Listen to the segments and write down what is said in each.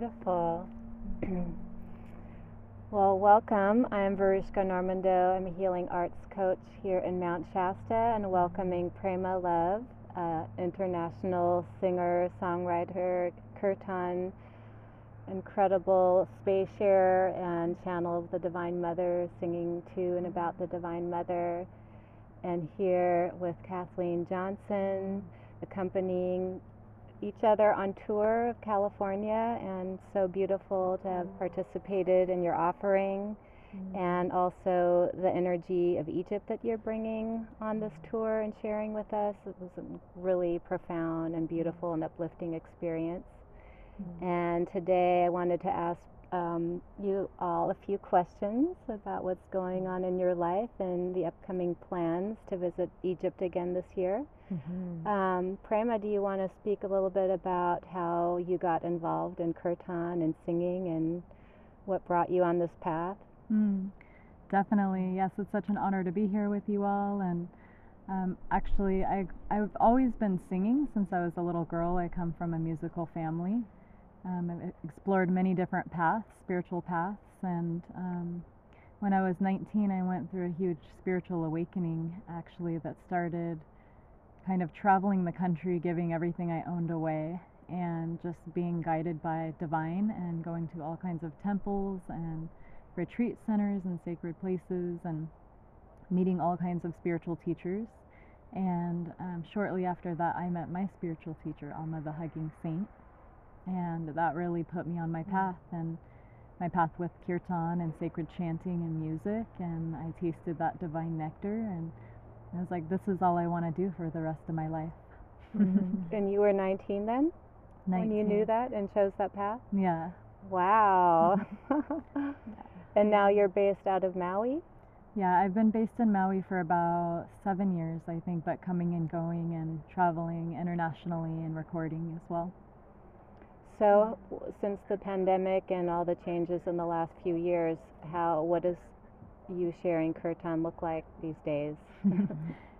Beautiful. well, welcome. I am Varishka Normando. I'm a healing arts coach here in Mount Shasta and welcoming Prema Love, uh, international singer, songwriter, kirtan, incredible space share and channel of the Divine Mother, singing to and about the Divine Mother. And here with Kathleen Johnson, accompanying each other on tour of California, and so beautiful to have participated in your offering, mm-hmm. and also the energy of Egypt that you're bringing on this tour and sharing with us. It was a really profound and beautiful and uplifting experience. Mm-hmm. And today I wanted to ask um, you all a few questions about what's going on in your life and the upcoming plans to visit Egypt again this year. Mm-hmm. Um, Prema, do you want to speak a little bit about how you got involved in kirtan and singing and what brought you on this path? Mm, definitely. Yes, it's such an honor to be here with you all. And um, actually, I, I've always been singing since I was a little girl. I come from a musical family. Um, I've explored many different paths, spiritual paths, and um, when I was 19, I went through a huge spiritual awakening actually that started kind of traveling the country, giving everything I owned away, and just being guided by divine and going to all kinds of temples and retreat centers and sacred places and meeting all kinds of spiritual teachers. And um, shortly after that, I met my spiritual teacher, Amma the Hugging Saint and that really put me on my mm. path and my path with kirtan and sacred chanting and music and I tasted that divine nectar and I was like this is all I want to do for the rest of my life. Mm-hmm. and you were 19 then? 19. When you knew that and chose that path? Yeah. Wow. and now you're based out of Maui? Yeah, I've been based in Maui for about seven years, I think, but coming and going and traveling internationally and recording as well. So, since the pandemic and all the changes in the last few years, how what does you sharing kirtan look like these days?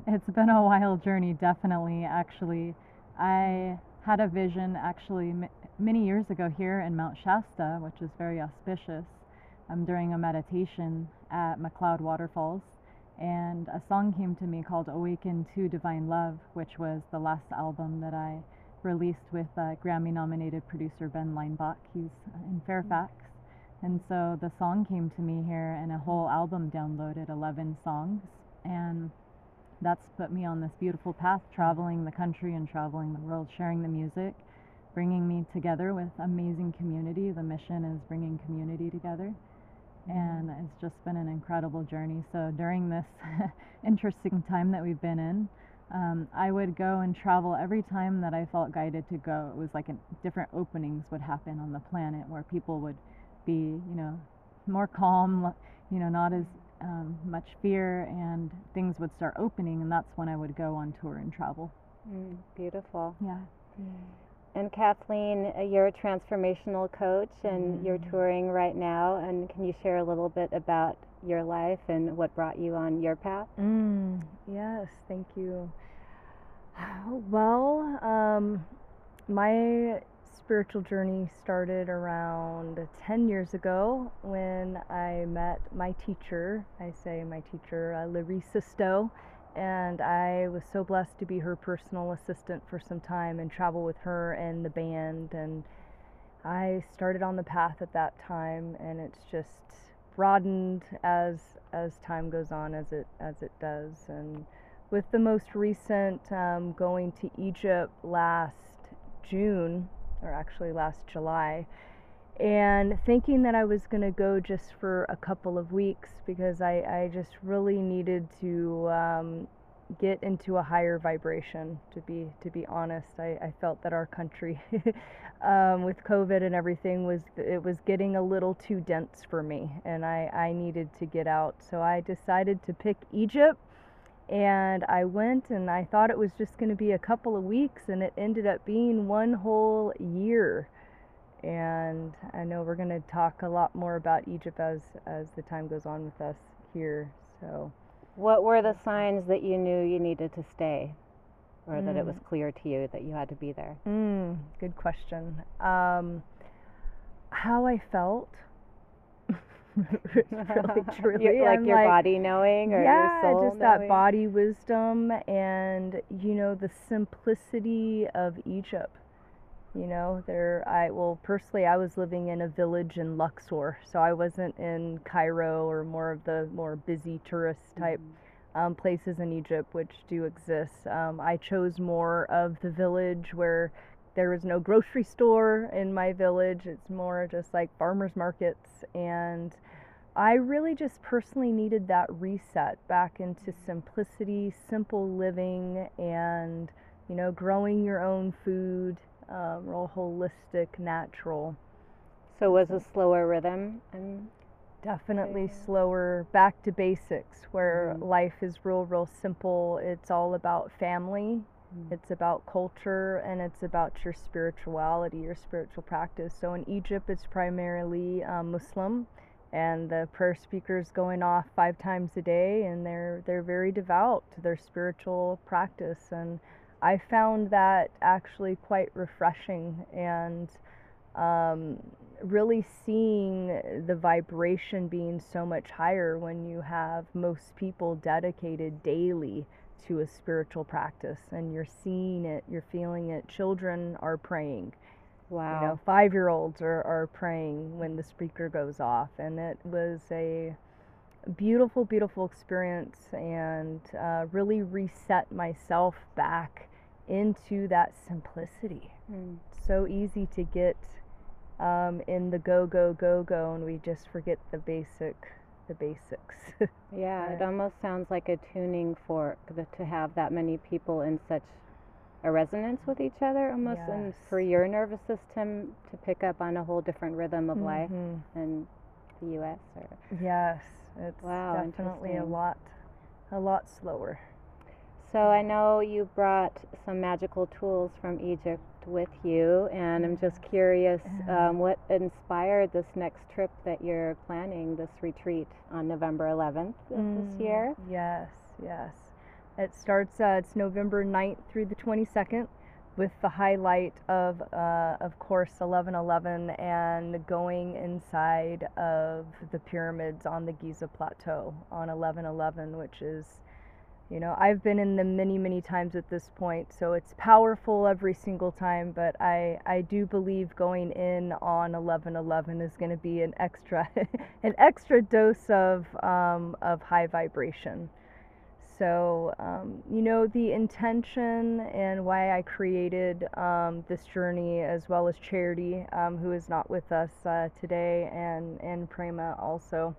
it's been a wild journey, definitely. Actually, I had a vision actually m- many years ago here in Mount Shasta, which is very auspicious, I'm um, during a meditation at McCloud Waterfalls. And a song came to me called Awaken to Divine Love, which was the last album that I released with uh, Grammy nominated producer Ben Leinbach. He's in Fairfax. And so the song came to me here, and a whole album downloaded 11 songs. And that's put me on this beautiful path, traveling the country and traveling the world, sharing the music, bringing me together with amazing community. The mission is bringing community together. And it's just been an incredible journey. So during this interesting time that we've been in, um, I would go and travel every time that I felt guided to go. It was like a, different openings would happen on the planet where people would be, you know, more calm, you know, not as um, much fear, and things would start opening, and that's when I would go on tour and travel. Mm, beautiful. Yeah. Mm. And Kathleen, uh, you're a transformational coach, and mm. you're touring right now. And can you share a little bit about your life and what brought you on your path? Mm, yes, thank you. Well, um, my spiritual journey started around 10 years ago when I met my teacher. I say my teacher, uh, Larisa Stow, and I was so blessed to be her personal assistant for some time and travel with her and the band. And I started on the path at that time, and it's just broadened as as time goes on, as it as it does, and with the most recent um, going to Egypt last June, or actually last July, and thinking that I was going to go just for a couple of weeks because I, I just really needed to um, get into a higher vibration. To be to be honest, I, I felt that our country, um, with COVID and everything, was it was getting a little too dense for me, and I I needed to get out. So I decided to pick Egypt and I went and I thought it was just going to be a couple of weeks, and it ended up being one whole year. And I know we're going to talk a lot more about Egypt as as the time goes on with us here. So, what were the signs that you knew you needed to stay, or mm. that it was mm. clear to you that you had to be there? Mm, good question. Um, how I felt. really, truly. like I'm your like, body knowing or yeah, your soul just that body wisdom and you know the simplicity of Egypt. You know, there I well personally I was living in a village in Luxor, so I wasn't in Cairo or more of the more busy tourist type Mhm. um, places in Egypt which do exist. Um, I chose more of the village where there was no grocery store in my village. It's more just like farmers markets and I really just personally needed that reset back into simplicity, simple living, and you know, growing your own food, um, real holistic, natural. So was a slower rhythm and Definitely slower, back to basics, where Mhm. life is real, real simple. It's all about family, Mm. it's about culture, and it's about your spirituality, your spiritual practice. So in Egypt, it's primarily um, Muslim, and the prayer speakers going off five times a day, and they're they're very devout to their spiritual practice. And I found that actually quite refreshing and um, really seeing the vibration being so much higher when you have most people dedicated daily to a spiritual practice and you're seeing it, you're feeling it. Children are praying. wow. You know, five year olds are, are praying when the speaker goes off. And it was a beautiful, beautiful experience and uh, really reset myself back into that simplicity Mm. so easy to get um, in the go go go go and we just forget the basic the basics Yeah, it almost sounds like a tuning fork the, to have that many people in such a resonance with each other, almost, and for your nervous system to pick up on a whole different rhythm of life Mhm. in the U.S. Or yes it's Wow, definitely a lot a lot slower so I know you brought some magical tools from Egypt with you, and I'm just curious, um, what inspired this next trip that you're planning, this retreat on November 11th of this Mm, year? yes yes it starts uh, it's november 9th through the 22nd with the highlight of uh, of course 1111 and going inside of the pyramids on the giza plateau on 1111 which is you know i've been in them many many times at this point so it's powerful every single time but i i do believe going in on 1111 is going to be an extra an extra dose of um, of high vibration. So um, you know the intention and why i created um, this journey as well as charity um, who is not with us uh, today and and prema also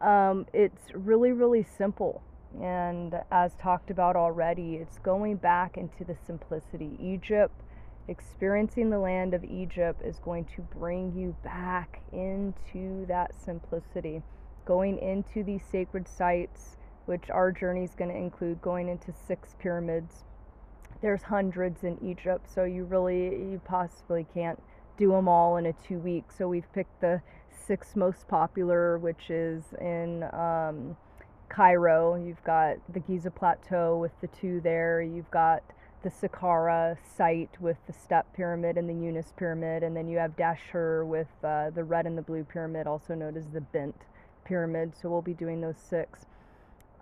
um, it's really really simple and as talked about already it's going back into the simplicity. Egypt experiencing the land of egypt is going to bring you back into that simplicity. Going into these sacred sites which our journey is going to include going into six pyramids. There's hundreds in egypt so you really you possibly can't do them all in a two week so we've picked the six most popular which is in um, Cairo, you've got the Giza Plateau with the two there, you've got the Saqqara site with the Step Pyramid and the Unas Pyramid, and then you have Dashur with uh, the red and the blue pyramid, also known as the Bent Pyramid. So we'll be doing those six.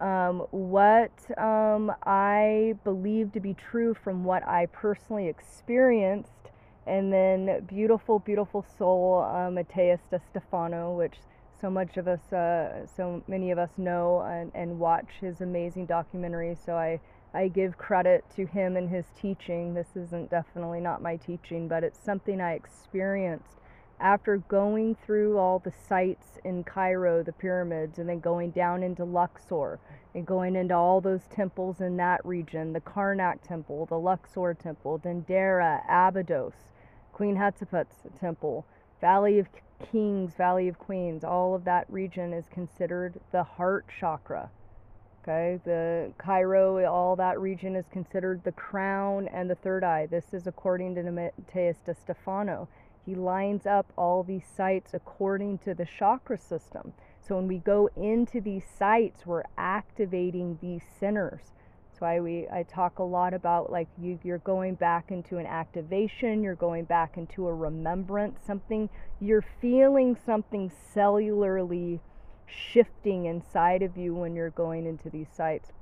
Um, what um, I believe to be true from what I personally experienced, and then beautiful, beautiful soul, uh, Matias De Stefano, which so much of us, uh, so many of us know and, and watch his amazing documentary. So I, I give credit to him and his teaching. This isn't definitely not my teaching, but it's something I experienced after going through all the sites in Cairo, the pyramids, and then going down into Luxor and going into all those temples in that region the Karnak Temple, the Luxor Temple, Dendera, Abydos, Queen Hatshepsut's Temple, Valley of Kings, Valley of Queens, all of that region is considered the heart chakra. Okay, the Cairo, all that region is considered the crown and the third eye. This is according to Matias De Stefano. He lines up all these sites according to the chakra system. So when we go into these sites, we're activating these centers. Why we I talk a lot about like you you're going back into an activation, you're going back into a remembrance, something you're feeling something cellularly shifting inside of you when you're going into these sites.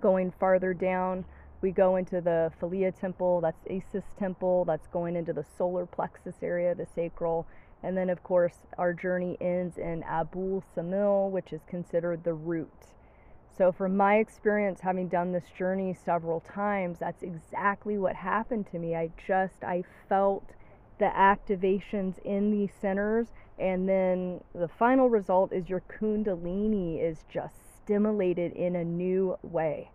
Going farther down, we go into the Philae temple, that's Isis temple, that's going into the solar plexus area, the sacral. And then, of course, our journey ends in Abu Simbel, which is considered the root. So, from my experience, having done this journey several times, that's exactly what happened to me. I just, I felt the activations in these centers, and then the final result is your Kundalini is just stimulated in a new way.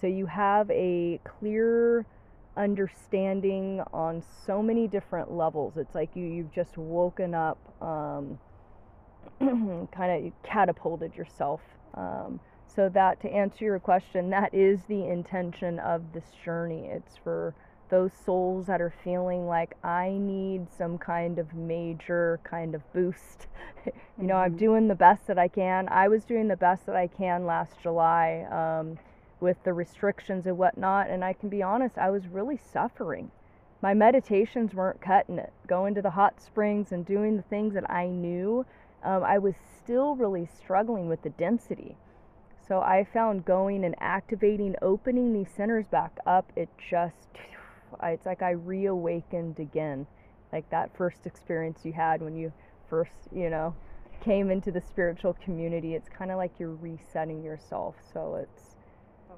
So, you have a clear understanding on so many different levels. It's like you, you've just woken up, um, kind of catapulted yourself. Um, so, that to answer your question, that is the intention of this journey. It's for those souls that are feeling like I need some kind of major kind of boost. you know, mm-hmm. I'm doing the best that I can. I was doing the best that I can last July. Um, with the restrictions and whatnot. And I can be honest, I was really suffering. My meditations weren't cutting it. Going to the hot springs and doing the things that I knew, um, I was still really struggling with the density. So I found going and activating, opening these centers back up, it just, it's like I reawakened again. Like that first experience you had when you first, you know, came into the spiritual community. It's kind of like you're resetting yourself. So it's,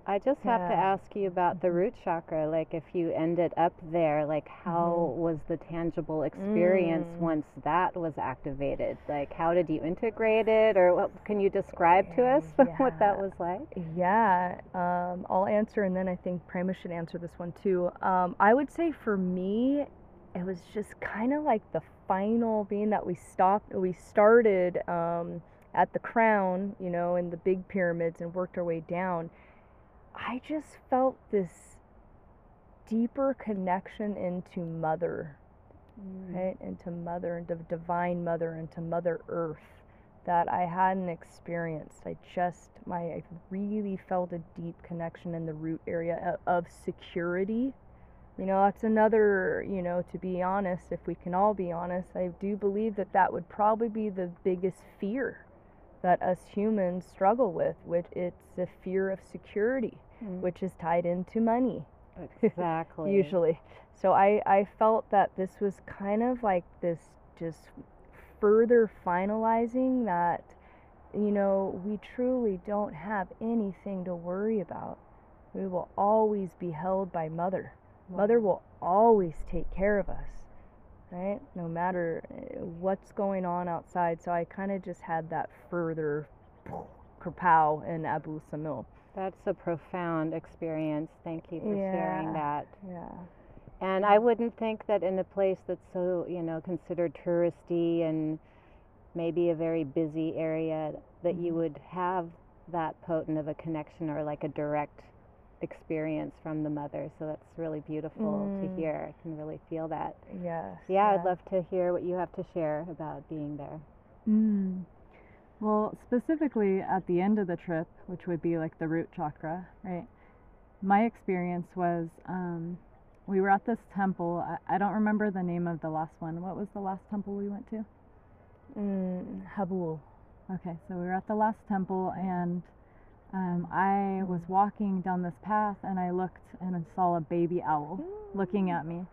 I just have to ask you about the root chakra. Like, if you ended up there, like, how mm-hmm. was the tangible experience mm. once that was activated? Like, how did you integrate it, or what can you describe to us yeah. what that was like? Yeah, um, I'll answer, and then I think Prema should answer this one too. Um, I would say for me, it was just kind of like the final being that we stopped. We started um, at the crown, you know, in the big pyramids, and worked our way down I just felt this deeper connection into Mother, mm. right? Into Mother, into Divine Mother, into Mother Earth that I hadn't experienced. I just, my, I really felt a deep connection in the root area of, security. You know, that's another, you know, to be honest, if we can all be honest, I do believe that that would probably be the biggest fear that us humans struggle with, which it's the fear of security mm. which is tied into money. Exactly. usually. So I, I felt that this was kind of like this just further finalizing that, you know, we truly don't have anything to worry about. We will always be held by Mother. Wow. Mother will always take care of us, right? No matter eh, what's going on outside. So I kind of just had that further kerpow in Abu Simbel. That's a profound experience. Thank you for yeah. sharing that. Yeah. And I wouldn't think that in a place that's so, you know, considered touristy and maybe a very busy area that mm-hmm. you would have that potent of a connection or like a direct experience from the mother. So that's really beautiful mm. to hear. I can really feel that. Yes. Yeah, yeah, I'd love to hear what you have to share about being there. Mm. Well, specifically at the end of the trip, which would be like the root chakra, right? My experience was um, we were at this temple. I, I, don't remember the name of the last one. What was the last temple we went to? Mm, Habu. Okay, so we were at the last temple, and um, I was walking down this path, and I looked and I saw a baby owl looking at me,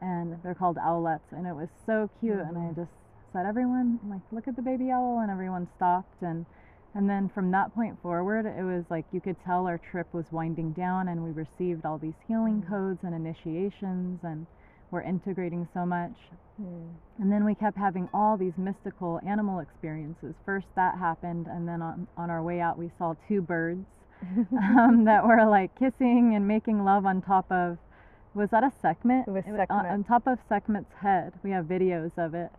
and they're called owlets, and it was so cute, mm-hmm. and I mm. just said, everyone, like, look at the baby owl, and everyone stopped. And, and then from that point forward, it was like you could tell our trip was winding down, and we received all these healing mm-hmm. codes and initiations, and we're integrating so much. Mm. And then we kept having all these mystical animal experiences. First, that happened, and then on, on our way out, we saw two birds um, that were like kissing and making love on top of was that a Sekhmet? It was Sekhmet. On, on, top of Sekhmet's head. We have videos of it.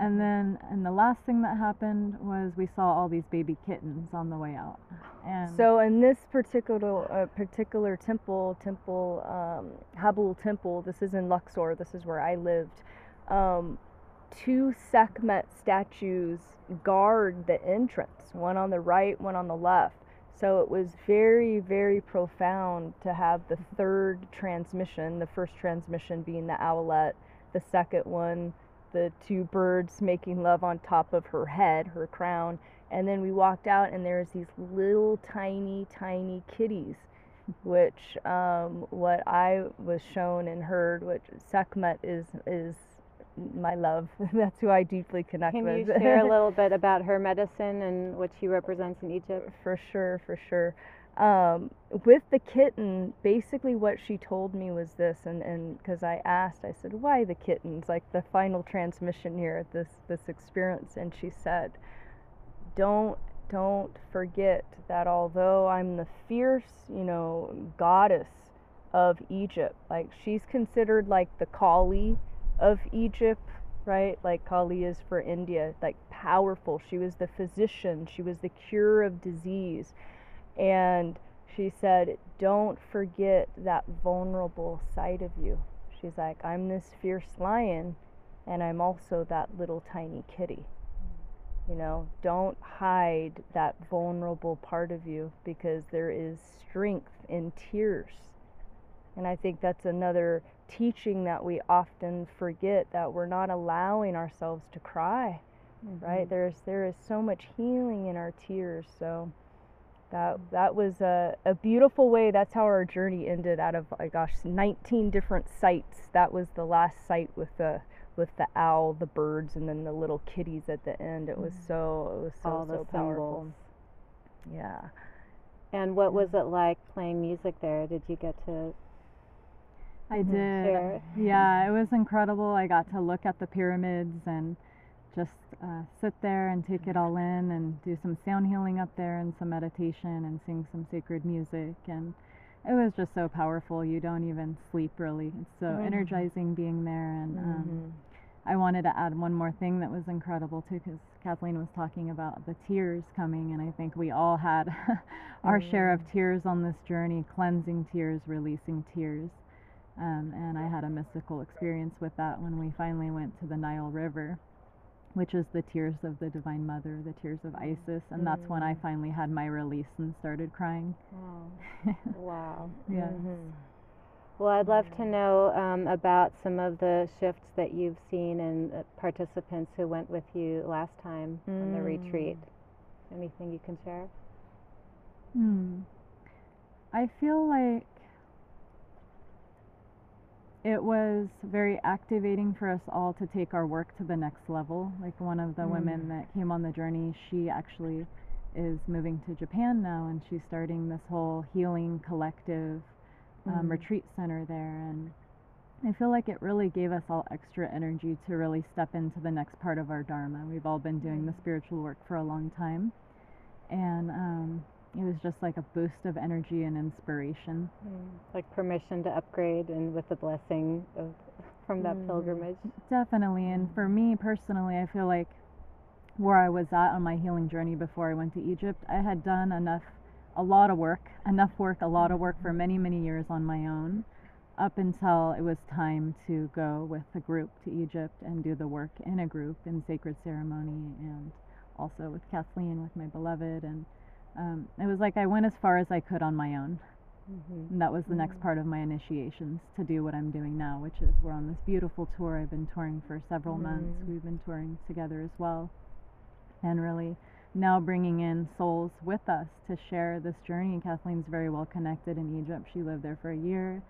And then, and the last thing that happened was we saw all these baby kittens on the way out. And so, in this particular uh, particular temple, temple um, Habu Temple, this is in Luxor. This is where I lived. Um, two Sekhmet statues guard the entrance. One on the right, one on the left. So it was very, very profound to have the third transmission, the first transmission being the owlet, the second one, the two birds making love on top of her head, her crown. And then we walked out, and there's these little tiny, tiny kitties, which um, what I was shown and heard, which Sekhmet is is my love. That's who I deeply connect Can with. Can you share a little bit about her medicine and what she represents in Egypt? For sure, for sure. Um, with the kitten, basically what she told me was this, and and because I asked, I said, "Why the kittens?" Like the final transmission here this this experience, and she said, "Don't don't forget that although I'm the fierce, you know, goddess of Egypt, like she's considered like the Kali of Egypt, right? Like Kali is for India, like powerful. She was the physician, she was the cure of disease. And she said, Don't forget that vulnerable side of you. She's like, I'm this fierce lion, and I'm also that little tiny kitty. You know, don't hide that vulnerable part of you because there is strength in tears. And I think that's another teaching that we often forget that we're not allowing ourselves to cry. Mm-hmm. Right? There's there is so much healing in our tears. So that that was a, a beautiful way. That's how our journey ended out of my gosh, 19 different sites. That was the last site with the with the owl, the birds, and then the little kitties at the end. It was mm-hmm. so it was so All so powerful. Yeah. And what was it like playing music there? Did you get to I mm-hmm. did. Share. Yeah, it was incredible. I got to look at the pyramids and just uh, sit there and take it all in and do some sound healing up there and some meditation and sing some sacred music and it was just so powerful you don't even sleep really it's so mm-hmm. energizing being there and um, mm-hmm. i wanted to add one more thing that was incredible too because kathleen was talking about the tears coming and i think we all had our mm-hmm. share of mm. tears on this journey cleansing tears releasing tears um, and I had a mystical experience with that when we finally went to the Nile River, which is the tears of the Divine Mother, the tears of Isis. And mm. that's when I mm. finally had my release and started crying. Wow. wow. Yeah. Mm-hmm. Well, I'd love to know um, about some of the shifts that you've seen in uh, participants who went with you last time mm. on the retreat. Mm. Anything you can share? Hmm. I feel like it was very activating for us all to take our work to the next level. Like one of the mm. women that came on the journey, she actually is moving to Japan now and she's starting this whole healing collective um, mm. retreat center there. And I feel like it really gave us all extra energy to really step into the next part of our Dharma. We've all been doing the mm. spiritual work for a long time. And um, it was just like a boost of energy and inspiration. Mm. Like permission to upgrade and with the blessing of from that mm. pilgrimage. Definitely. And for me personally, I feel like where I was at on my healing journey before I went to Egypt, I had done enough a lot of work, enough work, a lot of work for many, many years on my own up until it was time to go with a group to Egypt and do the work in a group in sacred ceremony and also with Kathleen, with my beloved and um, it was like I went as far as I could on my own. Mm-hmm. And that was the mm-hmm. next part of my initiations to do what I'm doing now, which is we're on this beautiful tour. I've been touring for several mm-hmm. months. We've been touring together as well. And really now bringing in souls with us to share this journey. And Kathleen's very well connected in Egypt. She lived there for a year.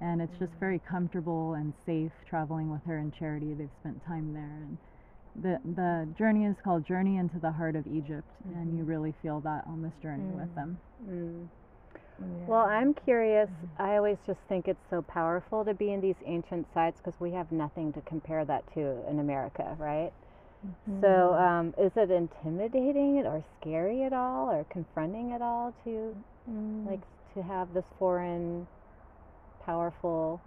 And it's just mm-hmm. very comfortable and safe traveling with her in charity. They've spent time there. And the the journey is called Journey into the Heart of Egypt, mm-hmm. and you mm-hmm. really feel that on this journey mm. with them. Mm. Yeah. Well, I'm curious. Mm-hmm. I always just think it's so powerful to be in these ancient sites because we have nothing to compare that to in America, right? Mm-hmm. So, um, is it intimidating or scary at all, or confronting at all to mm. like to have this foreign, powerful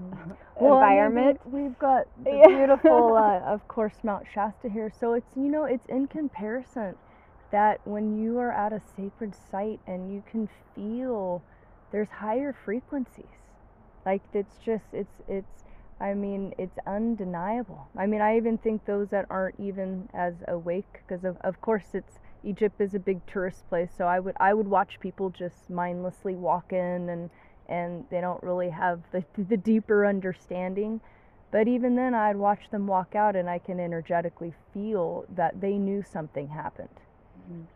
well, environment. I mean, we've got the beautiful, uh, of course, Mount Shasta here. So it's you know it's in comparison that when you are at a sacred site and you can feel there's higher frequencies. Like it's just it's it's I mean it's undeniable. I mean I even think those that aren't even as awake because of of course it's Egypt is a big tourist place, so I would I would watch people just mindlessly walk in and and they don't really have the the deeper understanding. But even then, I'd watch them walk out, and I can energetically feel that they knew something happened. Mhm.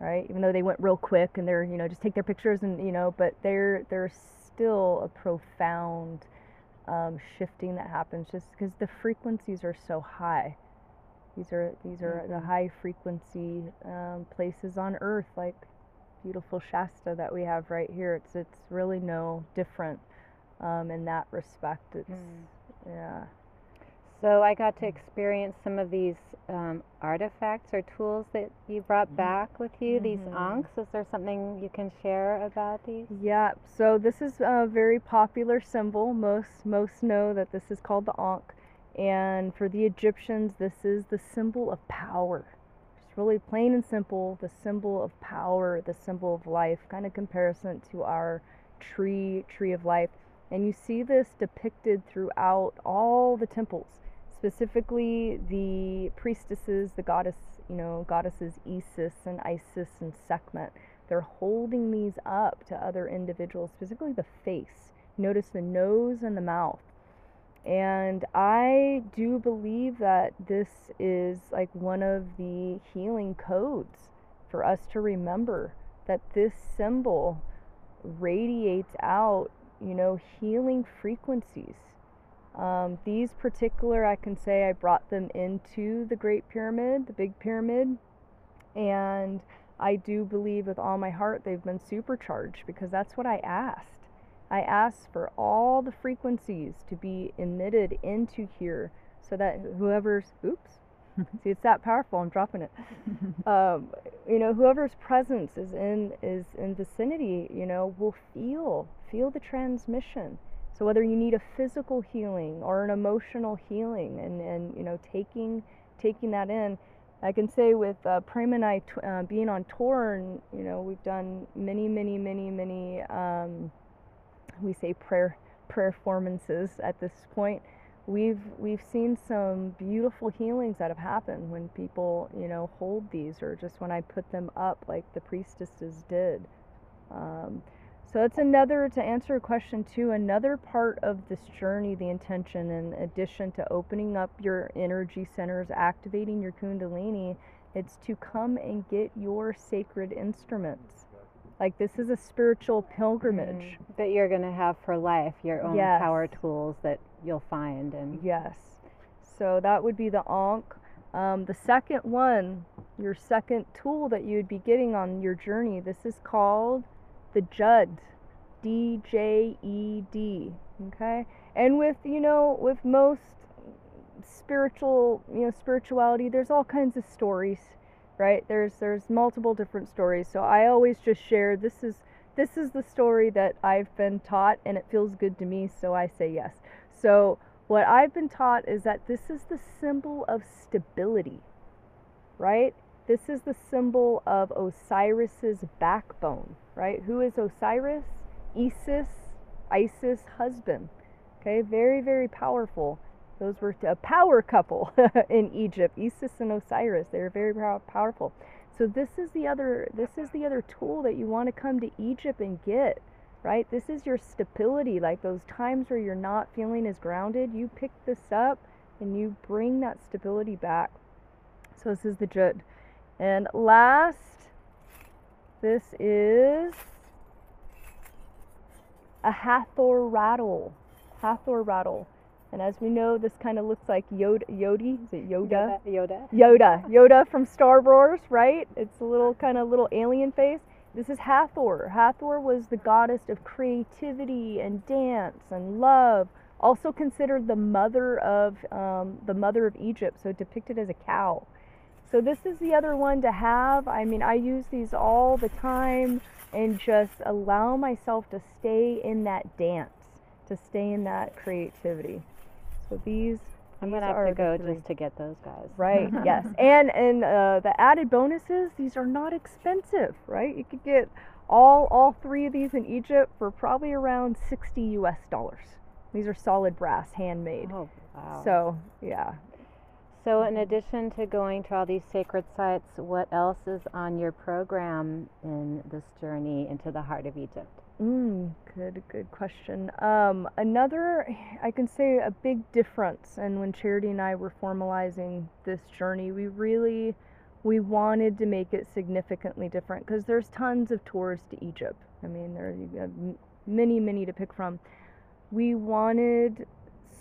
Right? Even though they went real quick and they're, you know, just take their pictures and, you know, but there there's still a profound um, shifting that happens just because the frequencies are so high. These are these are the Mhm. high frequency um, places on Earth, like beautiful Shasta that we have right here. It's it's really no different um, in that respect. It's Mm. yeah. So I got to experience some of these um, artifacts or tools that you brought Mm-hmm. back with you. These Mhm. ankhs. Is there something you can share about these? Yeah, so this is a very popular symbol. Most most know that this is called the Ankh, and for the Egyptians, this is the symbol of power. It's really plain and simple, the symbol of power, the symbol of life, kind of comparison to our tree, tree of life. And you see this depicted throughout all the temples, specifically the priestesses, the goddess, you know, goddesses Isis and Isis and Sekhmet they're holding these up to other individuals, specifically the face. Notice the nose and the mouth. And I do believe that this is like one of the healing codes for us to remember that this symbol radiates out, you know, healing frequencies. Um, these particular, I can say I brought them into the Great Pyramid, the Big Pyramid, and I do believe with all my heart they've been supercharged because that's what I asked. I ask for all the frequencies to be emitted into here so that whoever's, oops, see, it's that powerful, I'm dropping it. Um, you know, whoever's presence is in is in vicinity, you know, will feel feel the transmission. So whether you need a physical healing or an emotional healing, and and you know, taking taking that in, I can say with uh, Prem and I t- uh, being on tour, and you know, we've done many, many, many, many. Um, we say prayer prayer performances at this point. We've we've seen some beautiful healings that have happened when people you know hold these, or just when I put them up like the priestesses did. Um, so that's another to answer a question too. Another part of this journey, the intention, in addition to opening up your energy centers, activating your kundalini, it's to come and get your sacred instruments. Like this is a spiritual pilgrimage. Mm, that you're going to have for life, your own Yes. power tools that you'll find. And Yes. So that would be the Ankh. Um, the second one, your second tool that you would be getting on your journey, this is called the Djed, D J E D. Okay? And with, you know, with most spiritual, you know, spirituality, there's all kinds of stories, right? There's there's multiple different stories. So I always just share this is this is the story that I've been taught and it feels good to me, so I say yes. So what I've been taught is that this is the symbol of stability, right? This is the symbol of Osiris's backbone, right? Who is Osiris? Isis, Isis husband. Okay, very, very powerful. Those were a power couple in Egypt, Isis and Osiris. They were very powerful. So this is the other this is the other tool that you want to come to Egypt and get, right? This is your stability, like those times where you're not feeling as grounded, you pick this up and you bring that stability back. So this is the Djed. And last this is a Hathor rattle. Hathor rattle. And as we know, this kind of looks like Yoda. Yodi? Is it Yoda? Yoda. Yoda. Yoda from Star Wars, right? It's a little kind of little alien face. This is Hathor. Hathor was the goddess of creativity and dance and love. Also considered the mother of um, the mother of Egypt, so depicted as a cow. So this is the other one to have. I mean, I use these all the time and just allow myself to stay in that dance, to stay in that creativity. So these I'm going to have to go just to get those guys. Right. yes. And and uh, the added bonuses, these are not expensive, right? You could get all all three of these in Egypt for probably around 60 US dollars. These are solid brass, handmade. Oh, wow. So, yeah. So, in addition to going to all these sacred sites, what else is on your program in this journey into the heart of Egypt? Mm, good, good question. Um, another, I can say a big difference, and when Charity and I were formalizing this journey, we really, we wanted to make it significantly different because there's tons of tours to Egypt. I mean, there are many, many to pick from. We wanted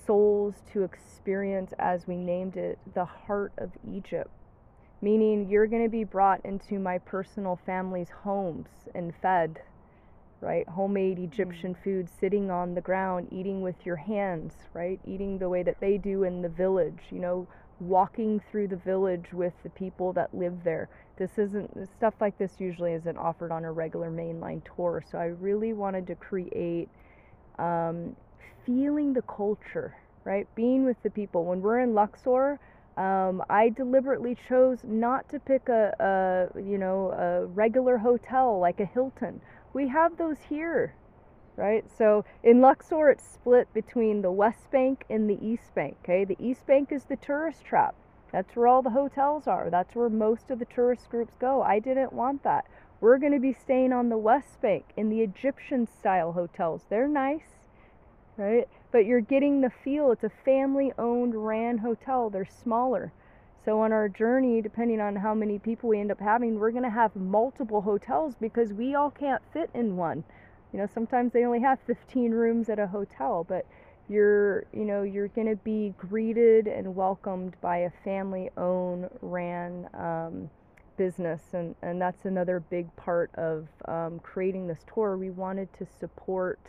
souls to experience, as we named it, the heart of Egypt. Meaning, you're going to be brought into my personal family's homes and fed, right? Homemade Egyptian food sitting on the ground, eating with your hands, right? Eating the way that they do in the village, you know, walking through the village with the people that live there. This isn't, stuff like this usually isn't offered on a regular mainline tour. So I really wanted to create um, feeling the culture, right? Being with the people. When we're in Luxor, um, I deliberately chose not to pick a, a, you know, a regular hotel like a Hilton. We have those here, right? So in Luxor, it's split between the West Bank and the East Bank. Okay, the East Bank is the tourist trap. That's where all the hotels are. That's where most of the tourist groups go. I didn't want that. We're going to be staying on the West Bank in the Egyptian style hotels. They're nice, right? But you're getting the feel. It's a family owned, ran hotel. They're smaller. So, on our journey, depending on how many people we end up having, we're going to have multiple hotels because we all can't fit in one. You know, sometimes they only have 15 rooms at a hotel, but you're, you know, you're going to be greeted and welcomed by a family owned, ran um, business. And, and that's another big part of um, creating this tour. We wanted to support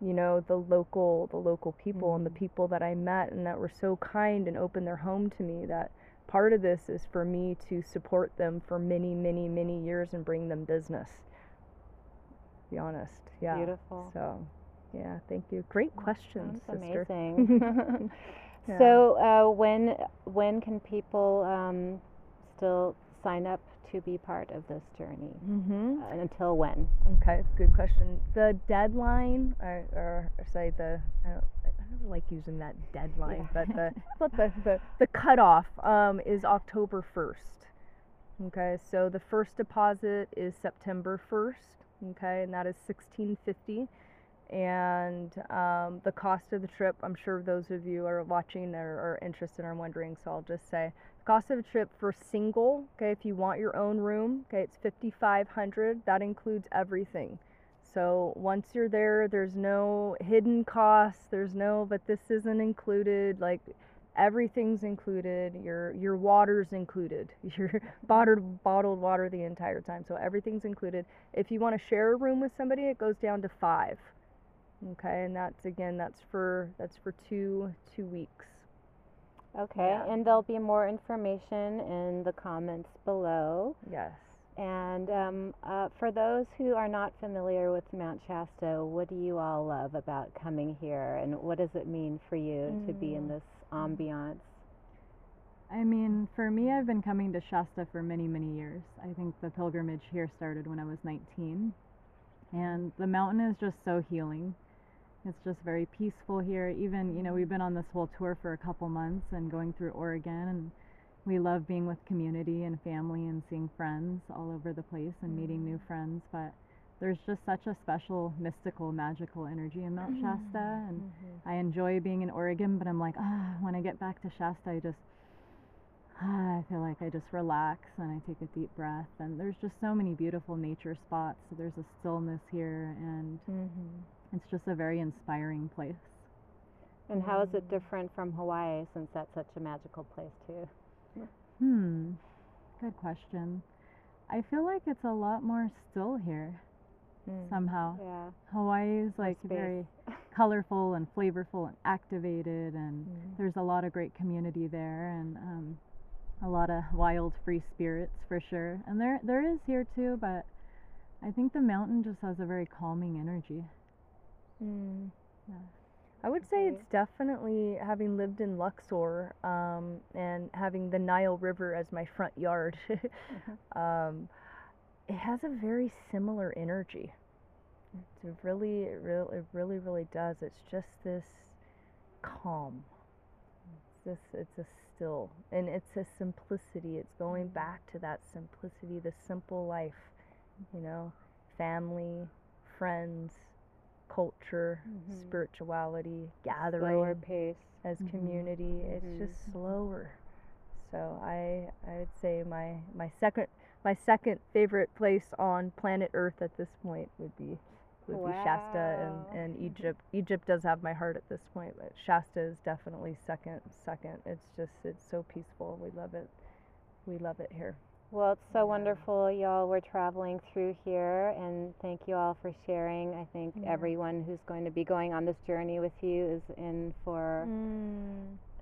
you know the local the local people and the people that I met and that were so kind and opened their home to me that part of this is for me to support them for many many many years and bring them business be honest yeah Beautiful. so yeah thank you great questions Sounds sister amazing. Yeah. So, uh, when when can people um, still sign up to be part of this journey? mm-hmm. Uh, until when? Okay, good question. The deadline, or, or say the, I don't, I don't like using that deadline, but the, but the, the, the cutoff um, is October 1st. Okay, so the first deposit is September 1st. Okay, and that is 1650 and um, the cost of the trip i'm sure those of you are watching or are interested or wondering so i'll just say the cost of a trip for single okay if you want your own room okay it's 5500 that includes everything so once you're there there's no hidden costs there's no but this isn't included like everything's included your your water's included your bottled bottled water the entire time so everything's included if you want to share a room with somebody it goes down to five okay and that's again that's for that's for two two weeks Okay, Yeah. and there'll be more information in the comments below. yes And um, uh, for those who are not familiar with Mount Shasta, what do you all love about coming here, and what does it mean for you to be in Mm. this ambiance? I mean, for me, I've been coming to Shasta for many, many years. I think the pilgrimage here started when I was 19. And the mountain is just so healing. It's just very peaceful here. Even, you know, we've been on this whole tour for a couple months and going through Oregon, and we love being with community and family and seeing friends all over the place and meeting new friends. But there's just such a special, mystical, magical energy in Mount Shasta. And I enjoy being in Oregon, but I'm like, ah, when I get back to Shasta, I just, ah, I feel like I just relax and I take a deep breath. And there's just so many beautiful nature spots. So there's a stillness here, and mm-hmm. it's just a very inspiring place. And how is it different from Hawaii, since that's such a magical place too? Hmm, good question. I feel like it's a lot more still here Mm. somehow. Yeah. Hawaii is like very colorful and flavorful and activated, and Mm. there's a lot of great community there, and um, a lot of wild, free spirits for sure. And there there is here too, but I think the mountain just has a very calming energy. Mm. Yeah. I would say it's definitely having lived in Luxor um, and having the Nile River as my front yard. um, it has a very similar energy. It's a really, it really, it really, really does. It's just this calm. It's this, it's a still. And it's a simplicity. It's going Mm-hmm. back to that simplicity, the simple life, you know, family, friends, culture, Mhm. spirituality, Slower gathering pace. as Mhm. community. It's Mhm. just slower. So I I would say my my second my second favorite place on planet Earth at this point would be would be Shasta and, and Egypt. Egypt does have my heart at this point, but Shasta is definitely second second. It's just it's so peaceful. We love it. We love it here. Well, it's so wonderful, y'all. We're traveling through here, and thank you all for sharing. I think Yeah. everyone who's going to be going on this journey with you is in for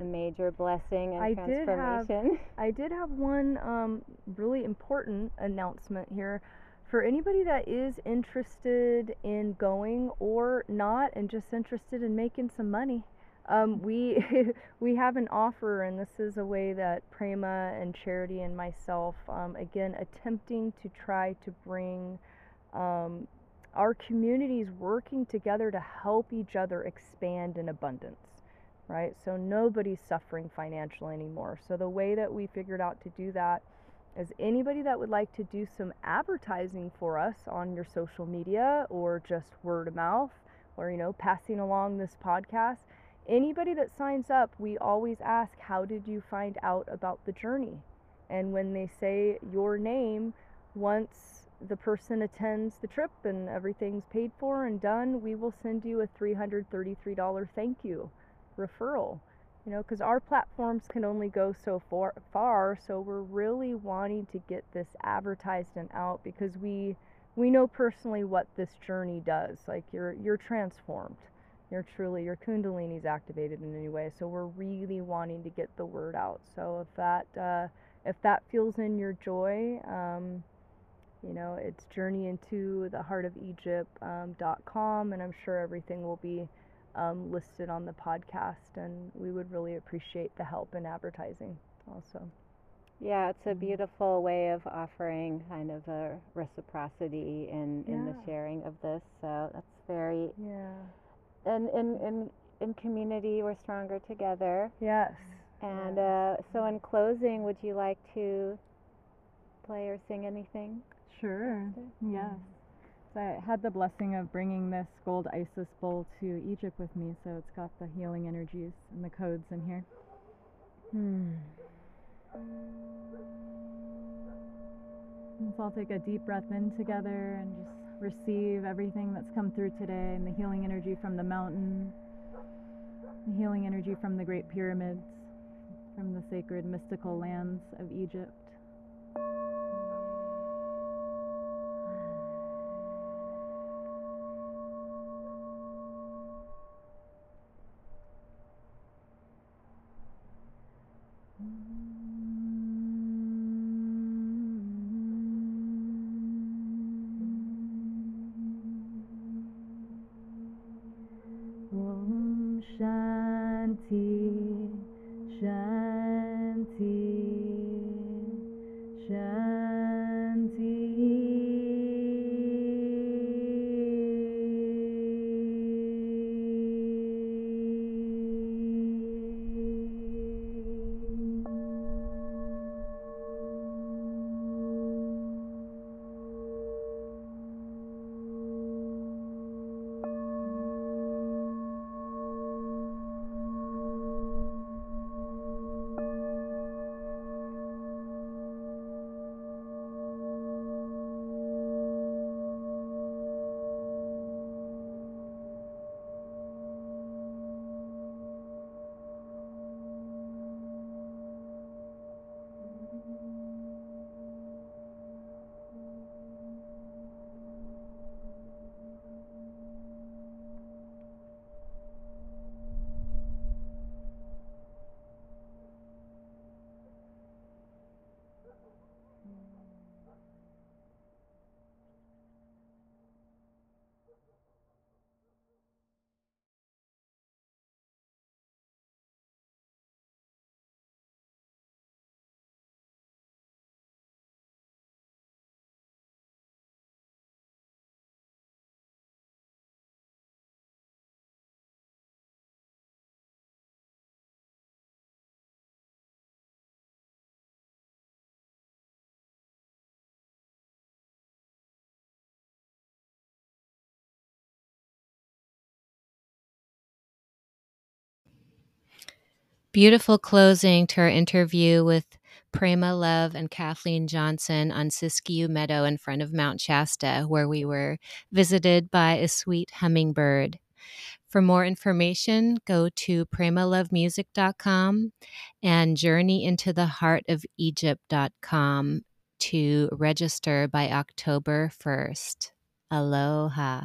a major blessing and I did have- transformation. I did have one um, really important announcement here. For anybody that is interested in going or not and just interested in making some money, um, we we have an offer, and this is a way that Prema and Charity and myself, um, again, attempting to try to bring um, our communities working together to help each other expand in abundance right? So nobody's suffering financially anymore. So the way that we figured out to do that is anybody that would like to do some advertising for us on your social media or just word of mouth or you know passing along this podcast anybody that signs up we always ask how did you find out about the journey? And when they say your name once the person attends the trip and everything's paid for and done we will send you a $333 thank you referral. You know because our platforms can only go so far far so we're really wanting to get this advertised and out because we we know personally what this journey does. Like you're you're transformed you're truly your kundalini's activated in any way so we're really wanting to get the word out so if that uh, if that feels in your joy um, you know it's journey into the heart of egypt um, dot com and i'm sure everything will be um, listed on the podcast, and we would really appreciate the help in advertising also. Yeah, it's a Mhm. beautiful way of offering kind of a reciprocity in, in the sharing of this. So that's very Yeah. And in in in community we're stronger together. Yes. And Yes. uh, so in closing, would you like to play or sing anything? Sure. Shasta? Yes. So I had the blessing of bringing this gold Isis bowl to Egypt with me, so it's got the healing energies and the codes in here. Hmm. And so I'll take a deep breath in together and just receive everything that's come through today and the healing energy from the mountain, the healing energy from the great pyramids, from the sacred mystical lands of Egypt. Beautiful closing to our interview with Prema Love and Kathleen Johnson on Siskiyou Meadow in front of Mount Shasta, where we were visited by a sweet hummingbird. For more information, go to premalovemusic.com and journeyintotheheartofegypt.com to register by October 1st. Aloha.